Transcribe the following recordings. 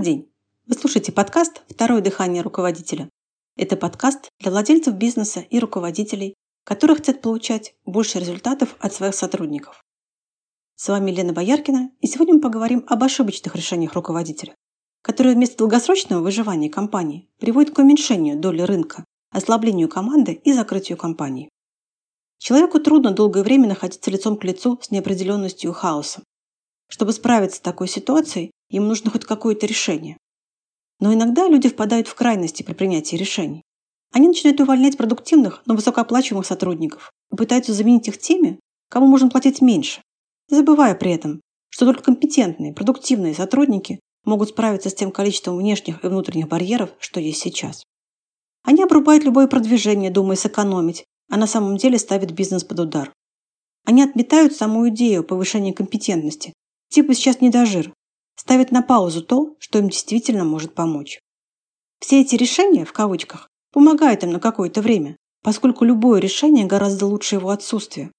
день! Вы слушаете подкаст «Второе дыхание руководителя». Это подкаст для владельцев бизнеса и руководителей, которые хотят получать больше результатов от своих сотрудников. С вами Лена Бояркина, и сегодня мы поговорим об ошибочных решениях руководителя, которые вместо долгосрочного выживания компании приводят к уменьшению доли рынка, ослаблению команды и закрытию компании. Человеку трудно долгое время находиться лицом к лицу с неопределенностью и хаосом. Чтобы справиться с такой ситуацией, им нужно хоть какое-то решение. Но иногда люди впадают в крайности при принятии решений. Они начинают увольнять продуктивных, но высокооплачиваемых сотрудников и пытаются заменить их теми, кому можно платить меньше, забывая при этом, что только компетентные, продуктивные сотрудники могут справиться с тем количеством внешних и внутренних барьеров, что есть сейчас. Они обрубают любое продвижение, думая сэкономить, а на самом деле ставят бизнес под удар. Они отметают саму идею повышения компетентности, типа сейчас не до жир, ставят на паузу то, что им действительно может помочь. Все эти решения, в кавычках, помогают им на какое-то время, поскольку любое решение гораздо лучше его отсутствия.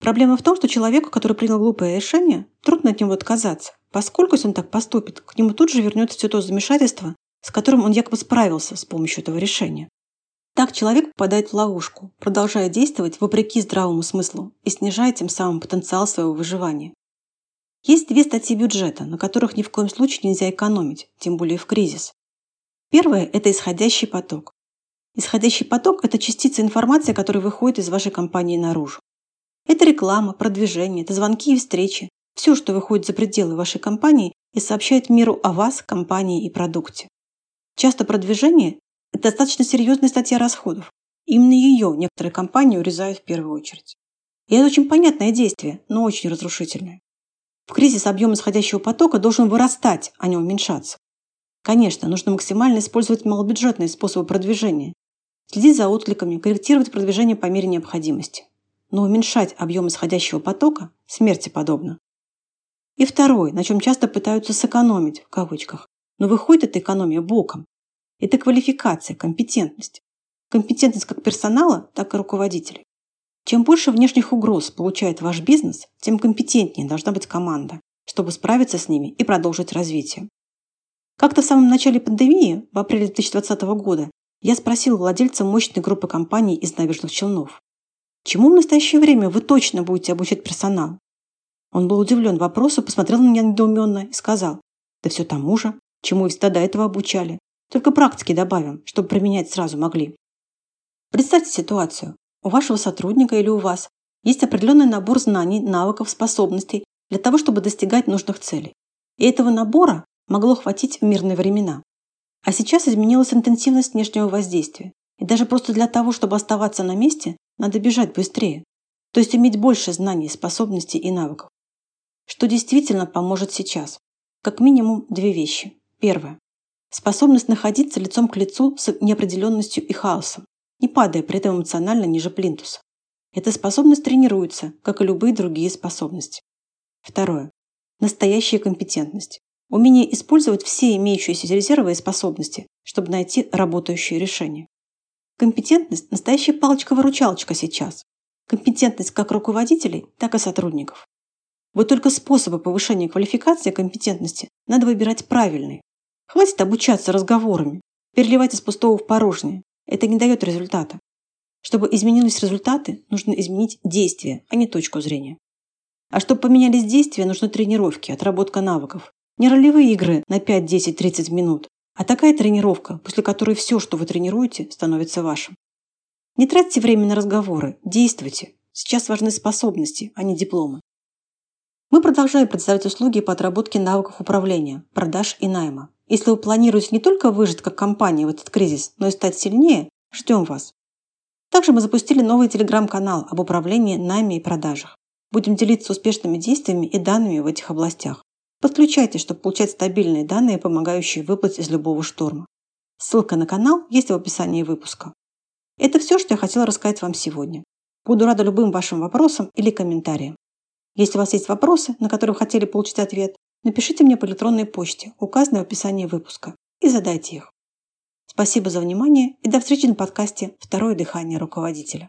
Проблема в том, что человеку, который принял глупое решение, трудно от него отказаться, поскольку если он так поступит, к нему тут же вернется все то замешательство, с которым он якобы справился с помощью этого решения. Так человек попадает в ловушку, продолжая действовать вопреки здравому смыслу и снижая тем самым потенциал своего выживания. Есть две статьи бюджета, на которых ни в коем случае нельзя экономить, тем более в кризис. Первое – это исходящий поток. Исходящий поток – это частица информации, которая выходит из вашей компании наружу. Это реклама, продвижение, это звонки и встречи, все, что выходит за пределы вашей компании и сообщает миру о вас, компании и продукте. Часто продвижение – это достаточно серьезная статья расходов. Именно ее некоторые компании урезают в первую очередь. И это очень понятное действие, но очень разрушительное. В кризис объем исходящего потока должен вырастать, а не уменьшаться. Конечно, нужно максимально использовать малобюджетные способы продвижения, следить за откликами, корректировать продвижение по мере необходимости. Но уменьшать объем исходящего потока смерти подобно. И второе, на чем часто пытаются сэкономить, в кавычках, но выходит эта экономия боком. Это квалификация, компетентность. Компетентность как персонала, так и руководителей. Чем больше внешних угроз получает ваш бизнес, тем компетентнее должна быть команда, чтобы справиться с ними и продолжить развитие. Как-то в самом начале пандемии, в апреле 2020 года, я спросил владельца мощной группы компаний из набережных Челнов, чему в настоящее время вы точно будете обучать персонал? Он был удивлен вопросу, посмотрел на меня недоуменно и сказал, да все тому же, чему и всегда до этого обучали. Только практики добавим, чтобы применять сразу могли. Представьте ситуацию. У вашего сотрудника или у вас есть определенный набор знаний, навыков, способностей для того, чтобы достигать нужных целей. И этого набора могло хватить в мирные времена. А сейчас изменилась интенсивность внешнего воздействия. И даже просто для того, чтобы оставаться на месте, надо бежать быстрее. То есть иметь больше знаний, способностей и навыков. Что действительно поможет сейчас? Как минимум две вещи. Первое. Способность находиться лицом к лицу с неопределенностью и хаосом не падая при этом эмоционально ниже плинтуса. Эта способность тренируется, как и любые другие способности. Второе. Настоящая компетентность. Умение использовать все имеющиеся резервы и способности, чтобы найти работающее решение. Компетентность – настоящая палочка-выручалочка сейчас. Компетентность как руководителей, так и сотрудников. Вот только способы повышения квалификации и компетентности надо выбирать правильные. Хватит обучаться разговорами, переливать из пустого в порожнее, это не дает результата. Чтобы изменились результаты, нужно изменить действия, а не точку зрения. А чтобы поменялись действия, нужны тренировки, отработка навыков. Не ролевые игры на 5, 10, 30 минут, а такая тренировка, после которой все, что вы тренируете, становится вашим. Не тратьте время на разговоры, действуйте. Сейчас важны способности, а не дипломы. Мы продолжаем представлять услуги по отработке навыков управления, продаж и найма. Если вы планируете не только выжить как компания в этот кризис, но и стать сильнее, ждем вас. Также мы запустили новый телеграм-канал об управлении нами и продажах. Будем делиться успешными действиями и данными в этих областях. Подключайтесь, чтобы получать стабильные данные, помогающие выплыть из любого шторма. Ссылка на канал есть в описании выпуска. Это все, что я хотела рассказать вам сегодня. Буду рада любым вашим вопросам или комментариям. Если у вас есть вопросы, на которые вы хотели получить ответ, Напишите мне по электронной почте, указанной в описании выпуска, и задайте их. Спасибо за внимание и до встречи на подкасте «Второе дыхание руководителя».